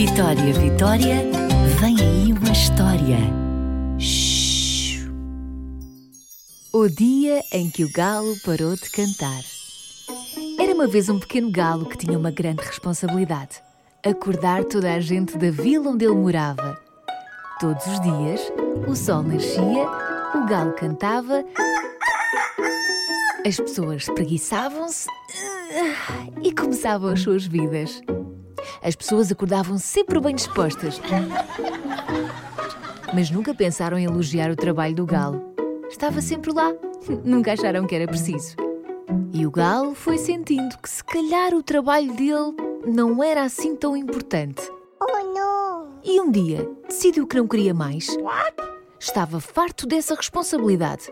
Vitória, Vitória, vem aí uma história. Shhh. O dia em que o galo parou de cantar. Era uma vez um pequeno galo que tinha uma grande responsabilidade: acordar toda a gente da vila onde ele morava. Todos os dias, o sol nascia, o galo cantava, as pessoas preguiçavam-se e começavam as suas vidas. As pessoas acordavam sempre bem dispostas, mas nunca pensaram em elogiar o trabalho do galo. Estava sempre lá, nunca acharam que era preciso. E o galo foi sentindo que se calhar o trabalho dele não era assim tão importante. Oh não! E um dia decidiu que não queria mais. Estava farto dessa responsabilidade.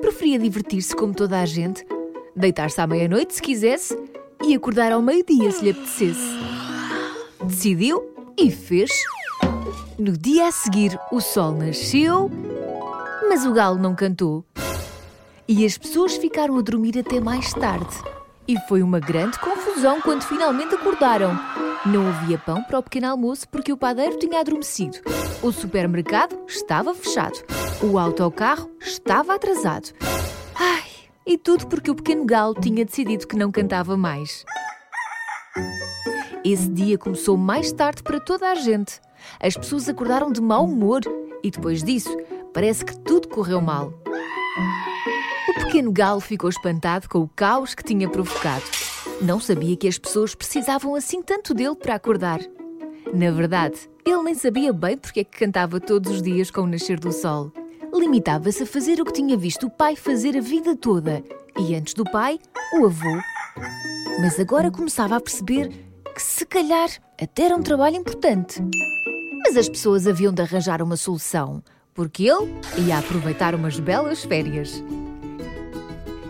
Preferia divertir-se como toda a gente, deitar-se à meia-noite se quisesse e acordar ao meio-dia se lhe apetecesse. Decidiu e fez. No dia a seguir, o sol nasceu, mas o galo não cantou. E as pessoas ficaram a dormir até mais tarde. E foi uma grande confusão quando finalmente acordaram. Não havia pão para o pequeno almoço porque o padeiro tinha adormecido. O supermercado estava fechado. O autocarro estava atrasado. Ai, e tudo porque o pequeno galo tinha decidido que não cantava mais. Esse dia começou mais tarde para toda a gente. As pessoas acordaram de mau humor e depois disso, parece que tudo correu mal. O pequeno galo ficou espantado com o caos que tinha provocado. Não sabia que as pessoas precisavam assim tanto dele para acordar. Na verdade, ele nem sabia bem porque é que cantava todos os dias com o nascer do sol. Limitava-se a fazer o que tinha visto o pai fazer a vida toda. E antes do pai, o avô. Mas agora começava a perceber que se calhar até era um trabalho importante. Mas as pessoas haviam de arranjar uma solução, porque ele ia aproveitar umas belas férias.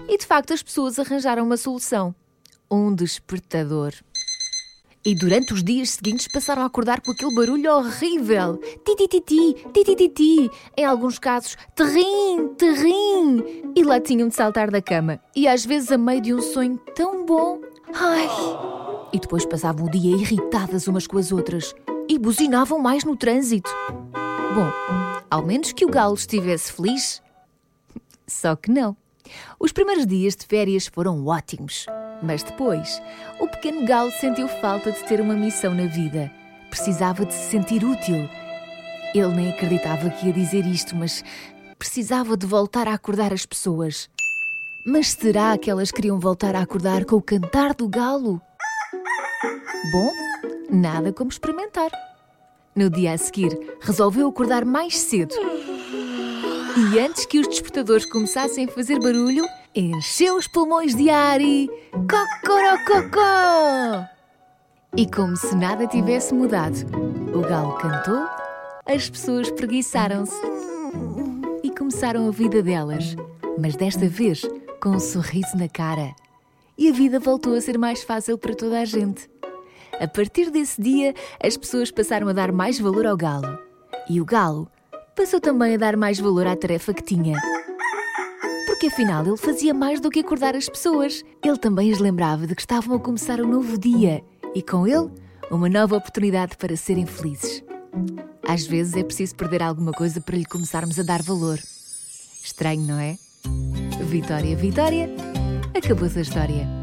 E de facto as pessoas arranjaram uma solução: um despertador. E durante os dias seguintes passaram a acordar com aquele barulho horrível. Ti-ti-ti-ti, ti-ti-ti-ti. Em alguns casos, terrim, terrim. E lá tinham de saltar da cama. E às vezes a meio de um sonho tão bom. Ai! E depois passavam o dia irritadas umas com as outras. E buzinavam mais no trânsito. Bom, ao menos que o galo estivesse feliz. Só que não. Os primeiros dias de férias foram ótimos. Mas depois, o pequeno galo sentiu falta de ter uma missão na vida. Precisava de se sentir útil. Ele nem acreditava que ia dizer isto, mas precisava de voltar a acordar as pessoas. Mas será que elas queriam voltar a acordar com o cantar do galo? Bom, nada como experimentar. No dia a seguir, resolveu acordar mais cedo. E antes que os despertadores começassem a fazer barulho, encheu os pulmões de ar e. Cocorococó! E como se nada tivesse mudado, o galo cantou, as pessoas preguiçaram-se e começaram a vida delas, mas desta vez com um sorriso na cara. E a vida voltou a ser mais fácil para toda a gente. A partir desse dia, as pessoas passaram a dar mais valor ao galo. E o galo passou também a dar mais valor à tarefa que tinha. Porque afinal ele fazia mais do que acordar as pessoas. Ele também as lembrava de que estavam a começar um novo dia e com ele uma nova oportunidade para serem felizes. Às vezes é preciso perder alguma coisa para lhe começarmos a dar valor. Estranho, não é? Vitória, Vitória, acabou-se a história.